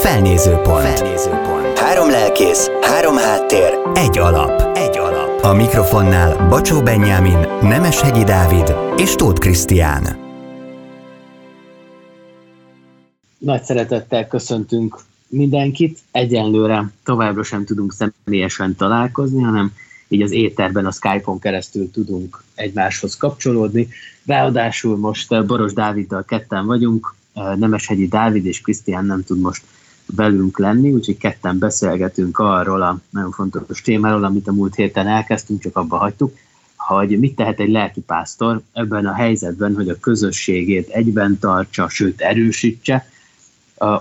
Felnézőpont. Felnézőpont. Három lelkész, három háttér, egy alap. Egy alap. A mikrofonnál Bacsó Benyámin, Nemeshegyi Dávid és Tóth Krisztián. Nagy szeretettel köszöntünk mindenkit. Egyenlőre továbbra sem tudunk személyesen találkozni, hanem így az éterben, a Skype-on keresztül tudunk egymáshoz kapcsolódni. Ráadásul most Boros Dáviddal ketten vagyunk, Nemeshegyi Dávid és Krisztián nem tud most velünk lenni, úgyhogy ketten beszélgetünk arról a nagyon fontos témáról, amit a múlt héten elkezdtünk, csak abba hagytuk, hogy mit tehet egy lelkipásztor ebben a helyzetben, hogy a közösségét egyben tartsa, sőt erősítse,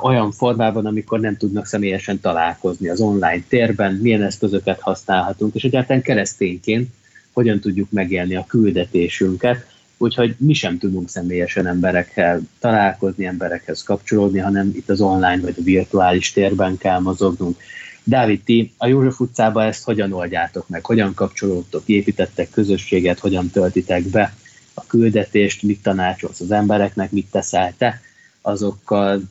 olyan formában, amikor nem tudnak személyesen találkozni az online térben, milyen eszközöket használhatunk, és egyáltalán keresztényként hogyan tudjuk megélni a küldetésünket, úgyhogy mi sem tudunk személyesen emberekkel találkozni, emberekhez kapcsolódni, hanem itt az online vagy a virtuális térben kell mozognunk. Dávid, ti a József utcában ezt hogyan oldjátok meg? Hogyan kapcsolódtok, építettek közösséget, hogyan töltitek be a küldetést, mit tanácsolsz az embereknek, mit teszel te azokkal,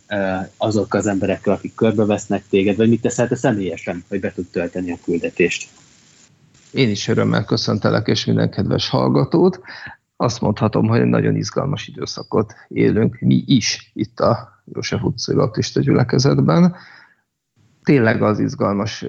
azokkal az emberekkel, akik körbevesznek téged, vagy mit teszel te személyesen, hogy be tud tölteni a küldetést? Én is örömmel köszöntelek, és minden kedves hallgatót azt mondhatom, hogy egy nagyon izgalmas időszakot élünk mi is itt a József utcai baptista gyülekezetben. Tényleg az izgalmas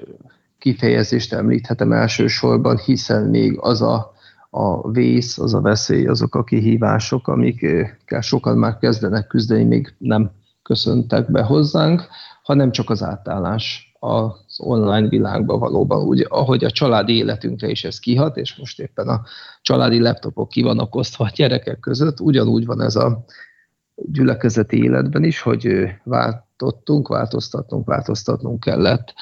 kifejezést említhetem elsősorban, hiszen még az a, a vész, az a veszély, azok a kihívások, amikkel sokan már kezdenek küzdeni, még nem köszöntek be hozzánk, hanem csak az átállás a online világban valóban úgy, ahogy a családi életünkre is ez kihat, és most éppen a családi laptopok ki vannak osztva a gyerekek között, ugyanúgy van ez a gyülekezeti életben is, hogy váltottunk, változtatnunk, változtatnunk kellett.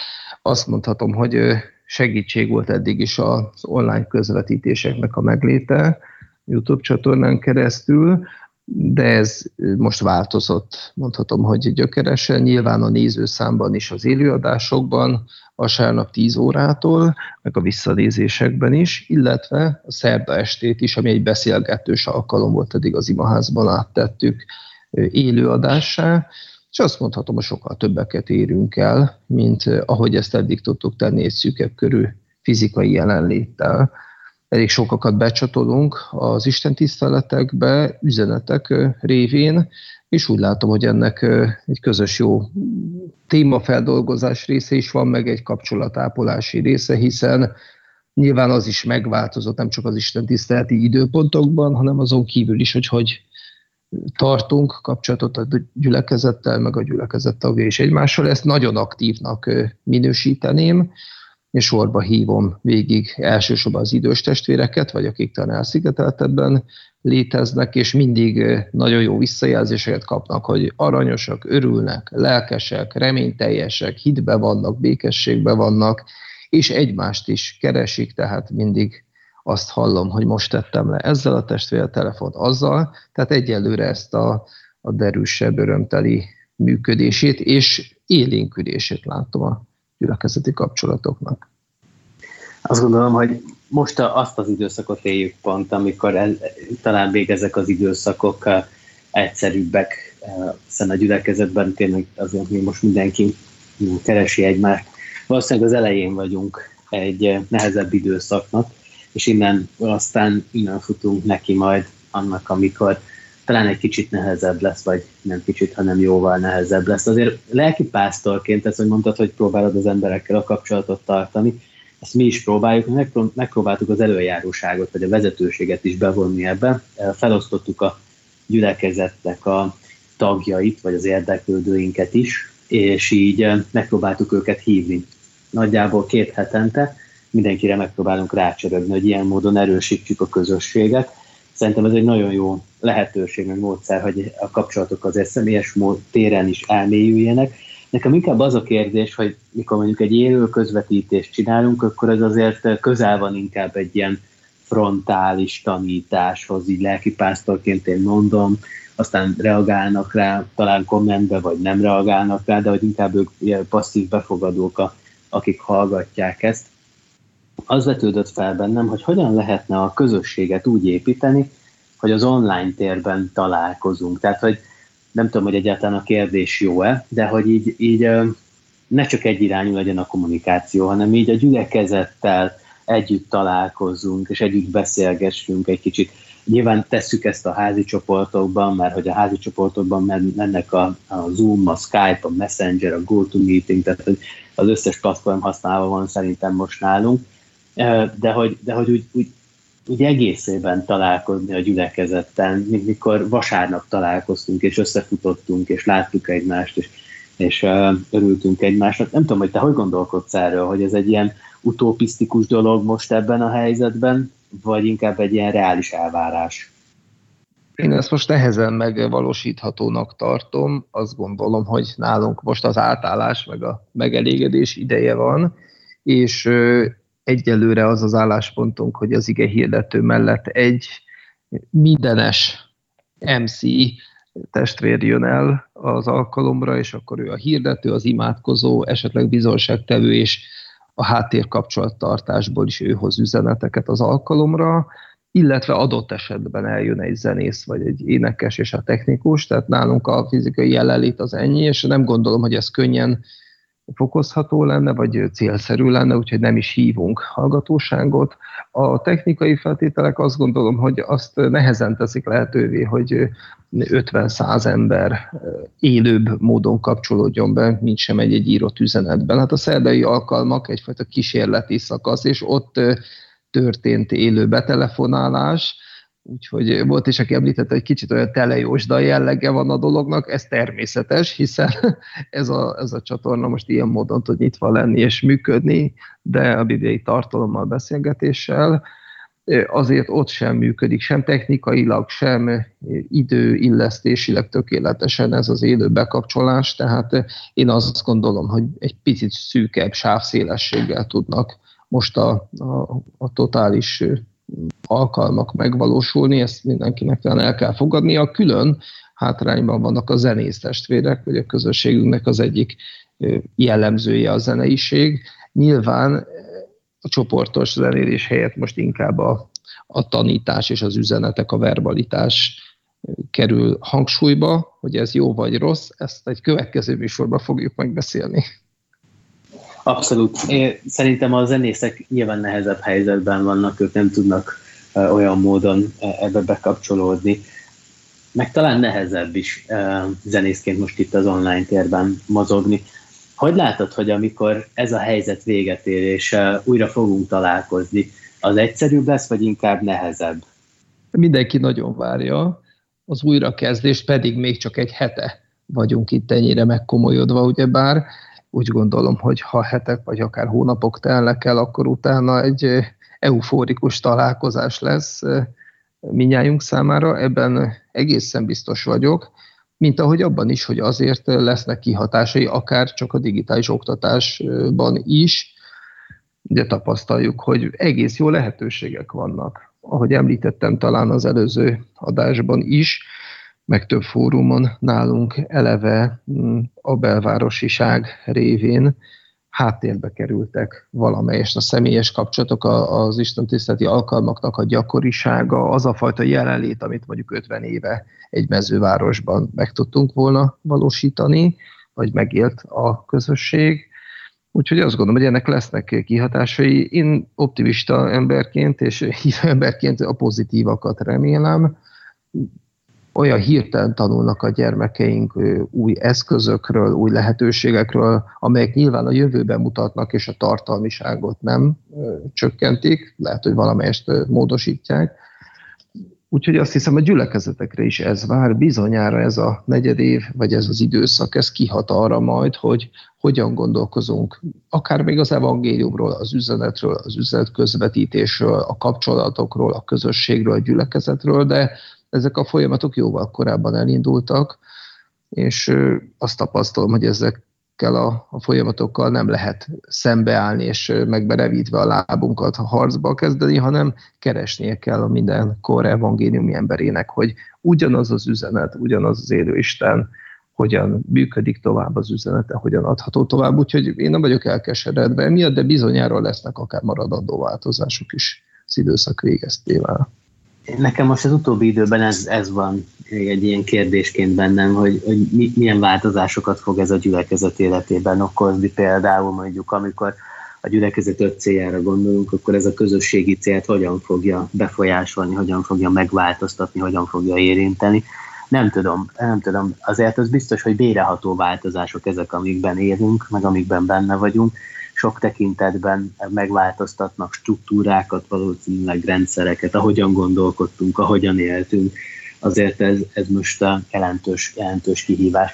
Azt mondhatom, hogy segítség volt eddig is az online közvetítéseknek a megléte, YouTube csatornán keresztül, de ez most változott, mondhatom, hogy gyökeresen, nyilván a nézőszámban is az élőadásokban, vasárnap 10 órától, meg a visszanézésekben is, illetve a szerda estét is, ami egy beszélgetős alkalom volt, eddig az imaházban áttettük élőadássá, és azt mondhatom, hogy sokkal többeket érünk el, mint ahogy ezt eddig tudtuk tenni egy szűkebb körű fizikai jelenléttel elég sokakat becsatolunk az Isten tiszteletekbe, üzenetek révén, és úgy látom, hogy ennek egy közös jó témafeldolgozás része is van, meg egy kapcsolatápolási része, hiszen nyilván az is megváltozott, nem csak az Isten tiszteleti időpontokban, hanem azon kívül is, hogy hogy tartunk kapcsolatot a gyülekezettel, meg a gyülekezet tagja és egymással. Ezt nagyon aktívnak minősíteném, és sorba hívom végig elsősorban az idős testvéreket, vagy akik talán elszigeteltebben léteznek, és mindig nagyon jó visszajelzéseket kapnak, hogy aranyosak, örülnek, lelkesek, reményteljesek, hitbe vannak, békességbe vannak, és egymást is keresik, tehát mindig azt hallom, hogy most tettem le ezzel a testvérrel telefont, azzal, tehát egyelőre ezt a, a derűsebb, örömteli működését és élénkülését látom a gyülekezeti kapcsolatoknak. Azt gondolom, hogy most azt az időszakot éljük pont, amikor el, talán még ezek az időszakok egyszerűbbek, hiszen a gyülekezetben tényleg azért még most mindenki keresi egymást. Valószínűleg az elején vagyunk egy nehezebb időszaknak, és innen aztán innen futunk neki majd annak, amikor talán egy kicsit nehezebb lesz, vagy nem kicsit, hanem jóval nehezebb lesz. Azért lelkipásztorként, ezt, hogy mondtad, hogy próbálod az emberekkel a kapcsolatot tartani, ezt mi is próbáljuk, megpróbáltuk az előjáróságot, vagy a vezetőséget is bevonni ebbe. Felosztottuk a gyülekezetnek a tagjait, vagy az érdeklődőinket is, és így megpróbáltuk őket hívni. Nagyjából két hetente mindenkire megpróbálunk rácsörögni, hogy ilyen módon erősítsük a közösséget, Szerintem ez egy nagyon jó lehetőség, meg módszer, hogy a kapcsolatok azért személyes mód, téren is elmélyüljenek. Nekem inkább az a kérdés, hogy mikor mondjuk egy élő közvetítést csinálunk, akkor ez azért közel van inkább egy ilyen frontális tanításhoz, így lelkipásztorként én mondom, aztán reagálnak rá, talán kommentbe, vagy nem reagálnak rá, de hogy inkább ők ilyen passzív befogadók, a, akik hallgatják ezt az vetődött fel bennem, hogy hogyan lehetne a közösséget úgy építeni, hogy az online térben találkozunk. Tehát, hogy nem tudom, hogy egyáltalán a kérdés jó-e, de hogy így, így ne csak egy irányú legyen a kommunikáció, hanem így a gyülekezettel együtt találkozzunk, és együtt beszélgessünk egy kicsit. Nyilván tesszük ezt a házi csoportokban, mert hogy a házi csoportokban mennek a, a Zoom, a Skype, a Messenger, a GoToMeeting, tehát hogy az összes platform használva van szerintem most nálunk, de hogy, de hogy úgy, úgy, úgy egészében találkozni a gyülekezettel, mint mikor vasárnap találkoztunk, és összefutottunk, és láttuk egymást, és, és örültünk egymásnak. Nem tudom, hogy te hogy gondolkodsz erről, hogy ez egy ilyen utopisztikus dolog most ebben a helyzetben, vagy inkább egy ilyen reális elvárás? Én ezt most nehezen megvalósíthatónak tartom. Azt gondolom, hogy nálunk most az átállás, meg a megelégedés ideje van, és egyelőre az az álláspontunk, hogy az ige hirdető mellett egy mindenes MC testvér jön el az alkalomra, és akkor ő a hirdető, az imádkozó, esetleg bizonságtevő, és a háttérkapcsolattartásból is ő hoz üzeneteket az alkalomra, illetve adott esetben eljön egy zenész, vagy egy énekes és a technikus, tehát nálunk a fizikai jelenlét az ennyi, és nem gondolom, hogy ez könnyen fokozható lenne, vagy célszerű lenne, úgyhogy nem is hívunk hallgatóságot. A technikai feltételek azt gondolom, hogy azt nehezen teszik lehetővé, hogy 50-100 ember élőbb módon kapcsolódjon be, mint sem egy, egy írott üzenetben. Hát a szerdai alkalmak egyfajta kísérleti szakasz, és ott történt élő betelefonálás, Úgyhogy volt is, aki említette, hogy kicsit olyan telejósda jellege van a dolognak, ez természetes, hiszen ez a, ez a csatorna most ilyen módon tud nyitva lenni és működni, de a bibliai tartalommal, beszélgetéssel azért ott sem működik, sem technikailag, sem időillesztésileg tökéletesen ez az élő bekapcsolás, tehát én azt gondolom, hogy egy picit szűkebb sávszélességgel tudnak most a, a, a totális alkalmak megvalósulni, ezt mindenkinek el kell fogadni. A külön hátrányban vannak a zenész testvérek, vagy a közösségünknek az egyik jellemzője a zeneiség. Nyilván a csoportos zenélés helyett most inkább a, a tanítás és az üzenetek, a verbalitás kerül hangsúlyba, hogy ez jó vagy rossz, ezt egy következő műsorban fogjuk megbeszélni. Abszolút. Én szerintem a zenészek nyilván nehezebb helyzetben vannak, ők nem tudnak olyan módon ebbe bekapcsolódni. Meg talán nehezebb is zenészként most itt az online térben mozogni. Hogy látod, hogy amikor ez a helyzet véget ér, és újra fogunk találkozni, az egyszerűbb lesz, vagy inkább nehezebb? Mindenki nagyon várja, az újrakezdést pedig még csak egy hete vagyunk itt ennyire megkomolyodva, ugyebár úgy gondolom, hogy ha hetek vagy akár hónapok telnek el, akkor utána egy eufórikus találkozás lesz minnyájunk számára, ebben egészen biztos vagyok, mint ahogy abban is, hogy azért lesznek kihatásai, akár csak a digitális oktatásban is. Ugye tapasztaljuk, hogy egész jó lehetőségek vannak. Ahogy említettem talán az előző adásban is, meg több fórumon nálunk eleve mm, a belvárosiság révén háttérbe kerültek valamelyest a személyes kapcsolatok, az Isten tiszteleti alkalmaknak a gyakorisága, az a fajta jelenlét, amit mondjuk 50 éve egy mezővárosban meg tudtunk volna valósítani, vagy megélt a közösség. Úgyhogy azt gondolom, hogy ennek lesznek kihatásai. Én optimista emberként és hívő emberként a pozitívakat remélem olyan hirtelen tanulnak a gyermekeink új eszközökről, új lehetőségekről, amelyek nyilván a jövőben mutatnak, és a tartalmiságot nem csökkentik, lehet, hogy valamelyest módosítják. Úgyhogy azt hiszem, a gyülekezetekre is ez vár, bizonyára ez a negyed év, vagy ez az időszak, ez kihat arra majd, hogy hogyan gondolkozunk, akár még az evangéliumról, az üzenetről, az üzenet közvetítésről, a kapcsolatokról, a közösségről, a gyülekezetről, de ezek a folyamatok jóval korábban elindultak, és azt tapasztalom, hogy ezekkel a, a folyamatokkal nem lehet szembeállni, és megberevítve a lábunkat a harcba kezdeni, hanem keresnie kell a minden kor evangéliumi emberének, hogy ugyanaz az üzenet, ugyanaz az élő Isten, hogyan működik tovább az üzenete, hogyan adható tovább. Úgyhogy én nem vagyok elkeseredve miatt, de bizonyára lesznek akár maradandó változások is az időszak végeztével. Nekem most az utóbbi időben ez, ez van egy ilyen kérdésként bennem, hogy, hogy milyen változásokat fog ez a gyülekezet életében okozni. Például mondjuk, amikor a gyülekezet öt céljára gondolunk, akkor ez a közösségi célt hogyan fogja befolyásolni, hogyan fogja megváltoztatni, hogyan fogja érinteni. Nem tudom, nem tudom. Azért az biztos, hogy béreható változások ezek, amikben élünk, meg amikben benne vagyunk. Sok tekintetben megváltoztatnak struktúrákat, valószínűleg rendszereket, ahogyan gondolkodtunk, ahogyan éltünk. Azért ez, ez most a jelentős, jelentős kihívás.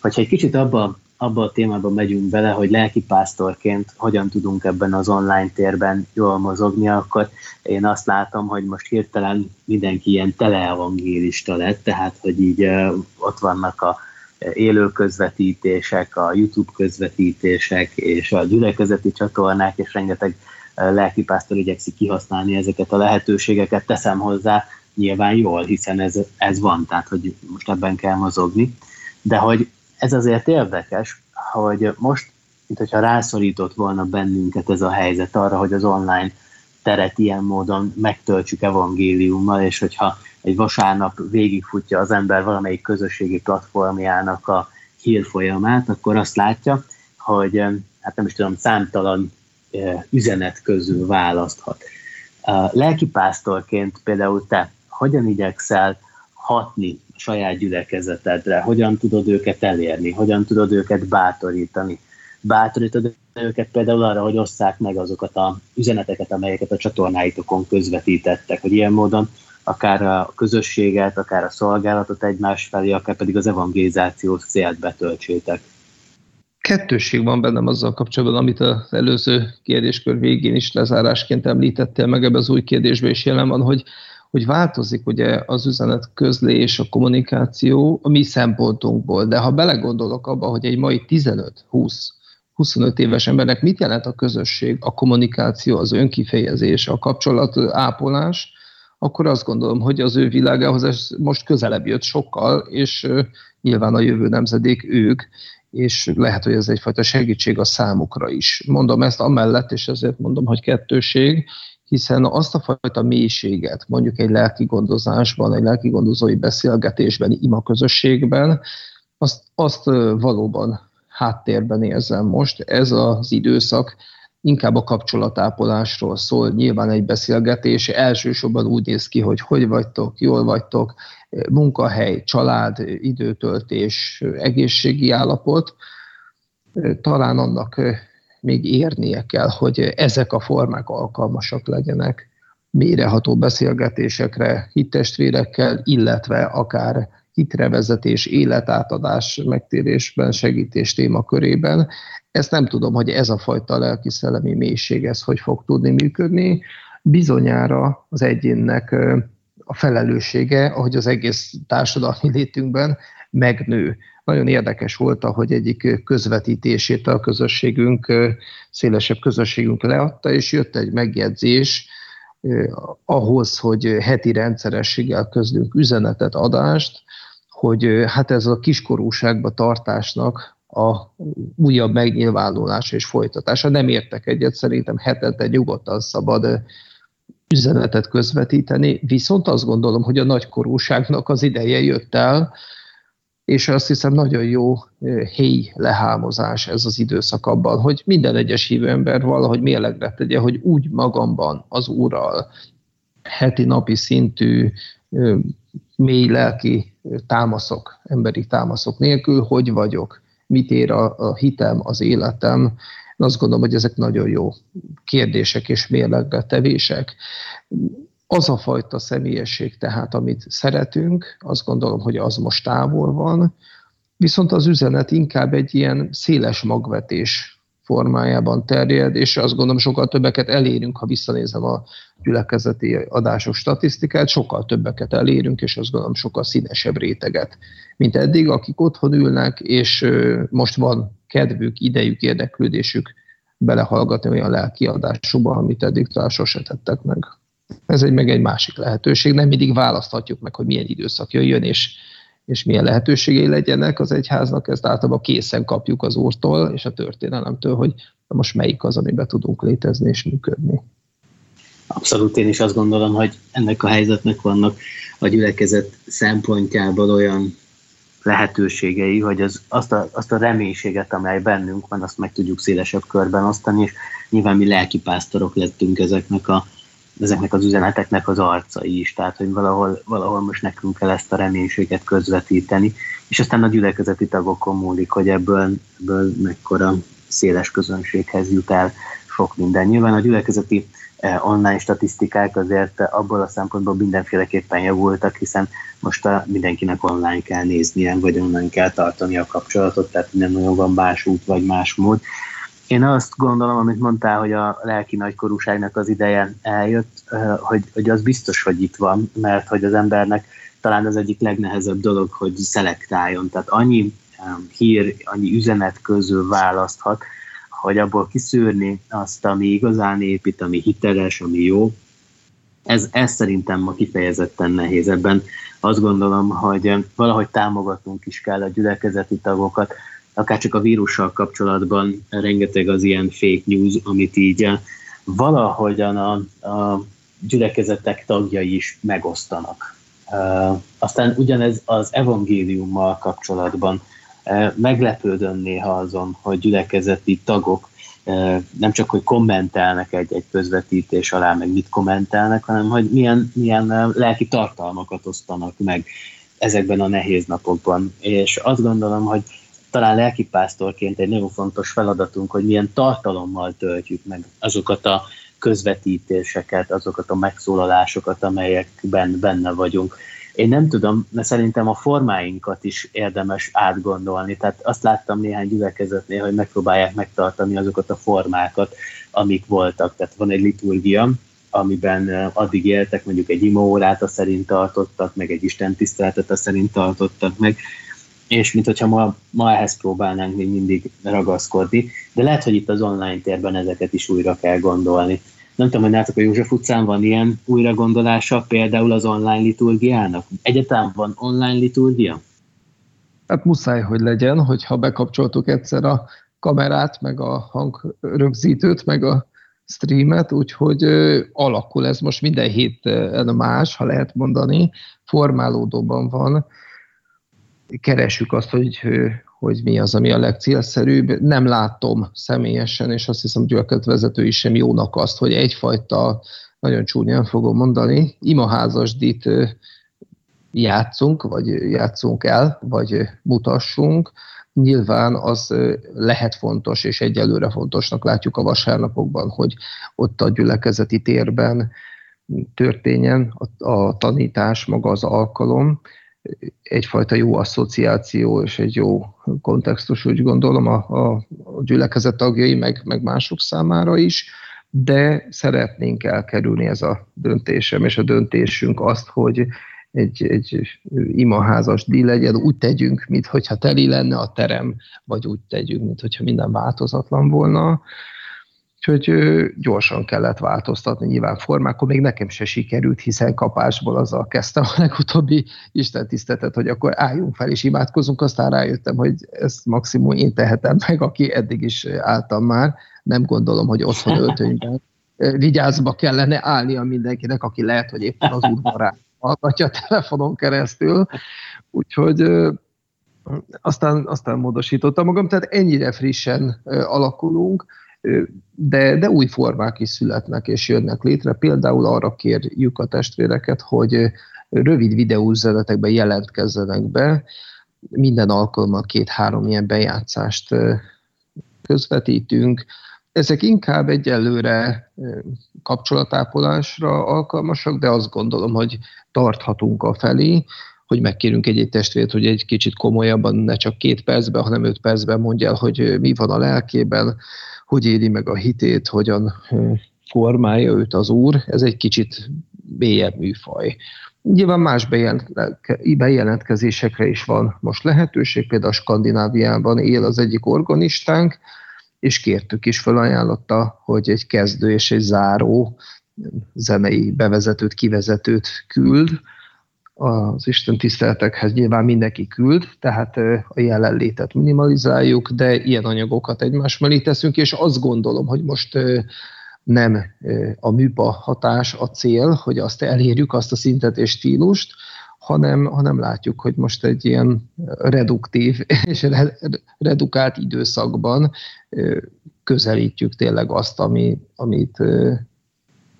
Hogyha egy kicsit abba abba a témába megyünk bele, hogy lelkipásztorként hogyan tudunk ebben az online térben jól mozogni, akkor én azt látom, hogy most hirtelen mindenki ilyen teleevangélista lett, tehát hogy így ott vannak a élő közvetítések, a YouTube közvetítések és a gyülekezeti csatornák, és rengeteg lelkipásztor igyekszik kihasználni ezeket a lehetőségeket, teszem hozzá nyilván jól, hiszen ez, ez van, tehát hogy most ebben kell mozogni. De hogy ez azért érdekes, hogy most, mint hogyha rászorított volna bennünket ez a helyzet arra, hogy az online teret ilyen módon megtöltsük evangéliummal, és hogyha egy vasárnap végigfutja az ember valamelyik közösségi platformjának a hírfolyamát, akkor azt látja, hogy hát nem is tudom, számtalan üzenet közül választhat. Lelkipásztorként például te hogyan igyekszel hatni a saját gyülekezetedre, hogyan tudod őket elérni, hogyan tudod őket bátorítani. Bátorítod őket például arra, hogy osszák meg azokat a üzeneteket, amelyeket a csatornáitokon közvetítettek, hogy ilyen módon akár a közösséget, akár a szolgálatot egymás felé, akár pedig az evangelizációs célt betöltsétek. Kettősség van bennem azzal kapcsolatban, amit az előző kérdéskör végén is lezárásként említettél, meg ebbe az új kérdésben is jelen van, hogy hogy változik ugye az üzenet közlés, a kommunikáció a mi szempontunkból, de ha belegondolok abba, hogy egy mai 15-20 25 éves embernek mit jelent a közösség, a kommunikáció, az önkifejezés, a kapcsolat ápolás, akkor azt gondolom, hogy az ő világához ez most közelebb jött sokkal, és nyilván a jövő nemzedék ők, és lehet, hogy ez egyfajta segítség a számukra is. Mondom ezt amellett, és ezért mondom, hogy kettőség, hiszen azt a fajta mélységet, mondjuk egy lelki gondozásban, egy lelki gondozói beszélgetésben, ima közösségben, azt, azt valóban háttérben érzem most. Ez az időszak inkább a kapcsolatápolásról szól. Nyilván egy beszélgetés elsősorban úgy néz ki, hogy hogy vagytok, jól vagytok, munkahely, család, időtöltés, egészségi állapot. Talán annak még érnie kell, hogy ezek a formák alkalmasak legyenek méreható beszélgetésekre hittestvérekkel, illetve akár hitrevezetés, életátadás megtérésben, segítés témakörében. Ezt nem tudom, hogy ez a fajta lelki-szellemi mélység, ez hogy fog tudni működni. Bizonyára az egyénnek a felelőssége, ahogy az egész társadalmi létünkben megnő. Nagyon érdekes volt, hogy egyik közvetítését a közösségünk, szélesebb közösségünk leadta, és jött egy megjegyzés ahhoz, hogy heti rendszerességgel közlünk üzenetet, adást, hogy hát ez a kiskorúságba tartásnak a újabb megnyilvánulása és folytatása. Nem értek egyet, szerintem hetente nyugodtan szabad üzenetet közvetíteni, viszont azt gondolom, hogy a nagykorúságnak az ideje jött el, és azt hiszem nagyon jó héj lehámozás ez az időszak abban, hogy minden egyes hívő ember valahogy mérlegre tegye, hogy úgy magamban az Úrral heti napi szintű mély lelki támaszok, emberi támaszok nélkül, hogy vagyok, mit ér a, a hitem, az életem. Én azt gondolom, hogy ezek nagyon jó kérdések és mérlegre tevések az a fajta személyesség tehát, amit szeretünk, azt gondolom, hogy az most távol van, viszont az üzenet inkább egy ilyen széles magvetés formájában terjed, és azt gondolom sokkal többeket elérünk, ha visszanézem a gyülekezeti adások statisztikát, sokkal többeket elérünk, és azt gondolom sokkal színesebb réteget, mint eddig, akik otthon ülnek, és most van kedvük, idejük, érdeklődésük belehallgatni olyan lelkiadásukba, amit eddig talán sose tettek meg. Ez egy meg egy másik lehetőség. Nem mindig választhatjuk meg, hogy milyen időszak jöjjön, és, és milyen lehetőségei legyenek az egyháznak. Ezt általában készen kapjuk az úrtól és a történelemtől, hogy most melyik az, amiben tudunk létezni és működni. Abszolút, én is azt gondolom, hogy ennek a helyzetnek vannak a gyülekezet szempontjából olyan lehetőségei, hogy az, azt, a, azt a reménységet, amely bennünk van, azt meg tudjuk szélesebb körben osztani, és nyilván mi lelkipásztorok lettünk ezeknek, a, ezeknek az üzeneteknek az arcai is, tehát hogy valahol, valahol most nekünk kell ezt a reménységet közvetíteni, és aztán a gyülekezeti tagokon múlik, hogy ebből, ebből mekkora széles közönséghez jut el sok minden. Nyilván a gyülekezeti eh, online statisztikák azért abból a szempontból mindenféleképpen javultak, hiszen most a, mindenkinek online kell néznie, vagy online kell tartani a kapcsolatot, tehát nem nagyon van más út, vagy más mód. Én azt gondolom, amit mondtál, hogy a lelki nagykorúságnak az ideje eljött, hogy, hogy az biztos, hogy itt van, mert hogy az embernek talán az egyik legnehezebb dolog, hogy szelektáljon. Tehát annyi hír, annyi üzenet közül választhat, hogy abból kiszűrni azt, ami igazán épít, ami hiteles, ami jó, ez, ez szerintem ma kifejezetten nehéz. Ebben azt gondolom, hogy valahogy támogatnunk is kell a gyülekezeti tagokat, akár csak a vírussal kapcsolatban rengeteg az ilyen fake news, amit így valahogyan a, a gyülekezetek tagjai is megosztanak. Aztán ugyanez az evangéliummal kapcsolatban meglepődöm néha azon, hogy gyülekezeti tagok nem csak, hogy kommentelnek egy, egy közvetítés alá, meg mit kommentelnek, hanem hogy milyen, milyen lelki tartalmakat osztanak meg ezekben a nehéz napokban. És azt gondolom, hogy talán lelkipásztorként egy nagyon fontos feladatunk, hogy milyen tartalommal töltjük meg azokat a közvetítéseket, azokat a megszólalásokat, amelyekben benne vagyunk. Én nem tudom, mert szerintem a formáinkat is érdemes átgondolni. Tehát azt láttam néhány gyülekezetnél, hogy megpróbálják megtartani azokat a formákat, amik voltak. Tehát van egy liturgia, amiben addig éltek, mondjuk egy imóórát a szerint tartottak, meg egy istentiszteletet a szerint tartottak meg, és mint hogyha ma, ma ehhez próbálnánk még mindig ragaszkodni, de lehet, hogy itt az online térben ezeket is újra kell gondolni. Nem tudom, hogy nálatok a József utcán van ilyen újra gondolása, például az online liturgiának? Egyetem van online liturgia? Hát muszáj, hogy legyen, hogyha bekapcsoltuk egyszer a kamerát, meg a hangrögzítőt, meg a streamet, úgyhogy ö, alakul ez most minden héten más, ha lehet mondani, formálódóban van keresjük azt, hogy, hogy mi az, ami a legcélszerűbb. Nem látom személyesen, és azt hiszem, vezető is sem jónak azt, hogy egyfajta, nagyon csúnyán fogom mondani, imaházasdit játszunk, vagy játszunk el, vagy mutassunk. Nyilván az lehet fontos, és egyelőre fontosnak látjuk a vasárnapokban, hogy ott a gyülekezeti térben történjen a, a tanítás, maga az alkalom, egyfajta jó asszociáció és egy jó kontextus, úgy gondolom, a, a, gyülekezet tagjai, meg, meg mások számára is, de szeretnénk elkerülni ez a döntésem, és a döntésünk azt, hogy egy, egy imaházas díj legyen, úgy tegyünk, mintha teli lenne a terem, vagy úgy tegyünk, mintha minden változatlan volna. Úgyhogy gyorsan kellett változtatni nyilván formákon, még nekem se sikerült, hiszen kapásból azzal kezdtem a legutóbbi Isten tisztetet, hogy akkor álljunk fel és imádkozunk, aztán rájöttem, hogy ezt maximum én tehetem meg, aki eddig is álltam már, nem gondolom, hogy otthon öltönyben vigyázba kellene állnia mindenkinek, aki lehet, hogy éppen az udvarán hallgatja a telefonon keresztül. Úgyhogy aztán, aztán módosítottam magam, tehát ennyire frissen alakulunk, de, de új formák is születnek és jönnek létre. Például arra kérjük a testvéreket, hogy rövid videóüzenetekben jelentkezzenek be, minden alkalommal két-három ilyen bejátszást közvetítünk. Ezek inkább egyelőre kapcsolatápolásra alkalmasak, de azt gondolom, hogy tarthatunk a felé, hogy megkérünk egy-egy testvért, hogy egy kicsit komolyabban, ne csak két percben, hanem öt percben mondja el, hogy mi van a lelkében, hogy éli meg a hitét, hogyan formálja őt az Úr, ez egy kicsit mélyebb műfaj. Nyilván más bejelentkezésekre is van most lehetőség, például a Skandináviában él az egyik organistánk, és kértük is, felajánlotta, hogy egy kezdő és egy záró zenei bevezetőt, kivezetőt küld, az Isten tiszteletekhez nyilván mindenki küld, tehát a jelenlétet minimalizáljuk, de ilyen anyagokat egymás mellé teszünk, és azt gondolom, hogy most nem a műpa hatás a cél, hogy azt elérjük, azt a szintet és stílust, hanem, hanem látjuk, hogy most egy ilyen reduktív és redukált időszakban közelítjük tényleg azt, ami, amit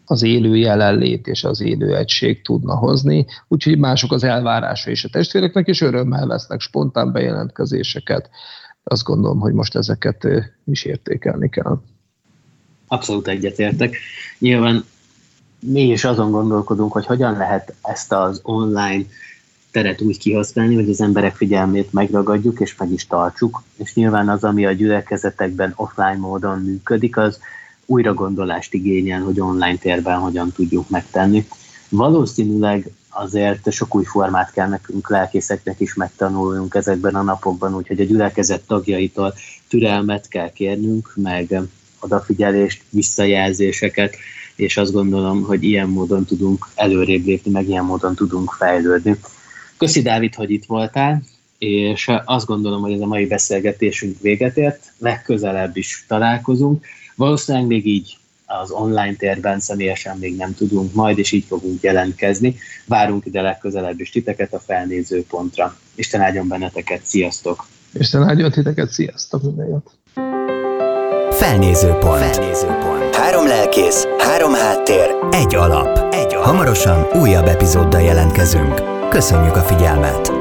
az élő jelenlét és az élő egység tudna hozni, úgyhogy mások az elvárása is a testvéreknek, és örömmel vesznek spontán bejelentkezéseket. Azt gondolom, hogy most ezeket is értékelni kell. Abszolút egyetértek. Nyilván mi is azon gondolkodunk, hogy hogyan lehet ezt az online teret úgy kihasználni, hogy az emberek figyelmét megragadjuk és meg is tartsuk, és nyilván az, ami a gyülekezetekben offline módon működik, az újra gondolást igényel, hogy online térben hogyan tudjuk megtenni. Valószínűleg azért sok új formát kell nekünk lelkészeknek is megtanulnunk ezekben a napokban, úgyhogy a gyülekezet tagjaitól türelmet kell kérnünk, meg odafigyelést, visszajelzéseket, és azt gondolom, hogy ilyen módon tudunk előrébb lépni, meg ilyen módon tudunk fejlődni. Köszi Dávid, hogy itt voltál, és azt gondolom, hogy ez a mai beszélgetésünk véget ért, legközelebb is találkozunk. Valószínűleg még így az online térben személyesen még nem tudunk, majd is így fogunk jelentkezni. Várunk ide legközelebb is titeket a felnézőpontra. Isten áldjon benneteket, sziasztok! Isten áldjon titeket, sziasztok, minden jót! Felnézőpont. Felnézőpont. Három lelkész, három háttér, egy alap. Egy alap. Hamarosan újabb epizóddal jelentkezünk. Köszönjük a figyelmet!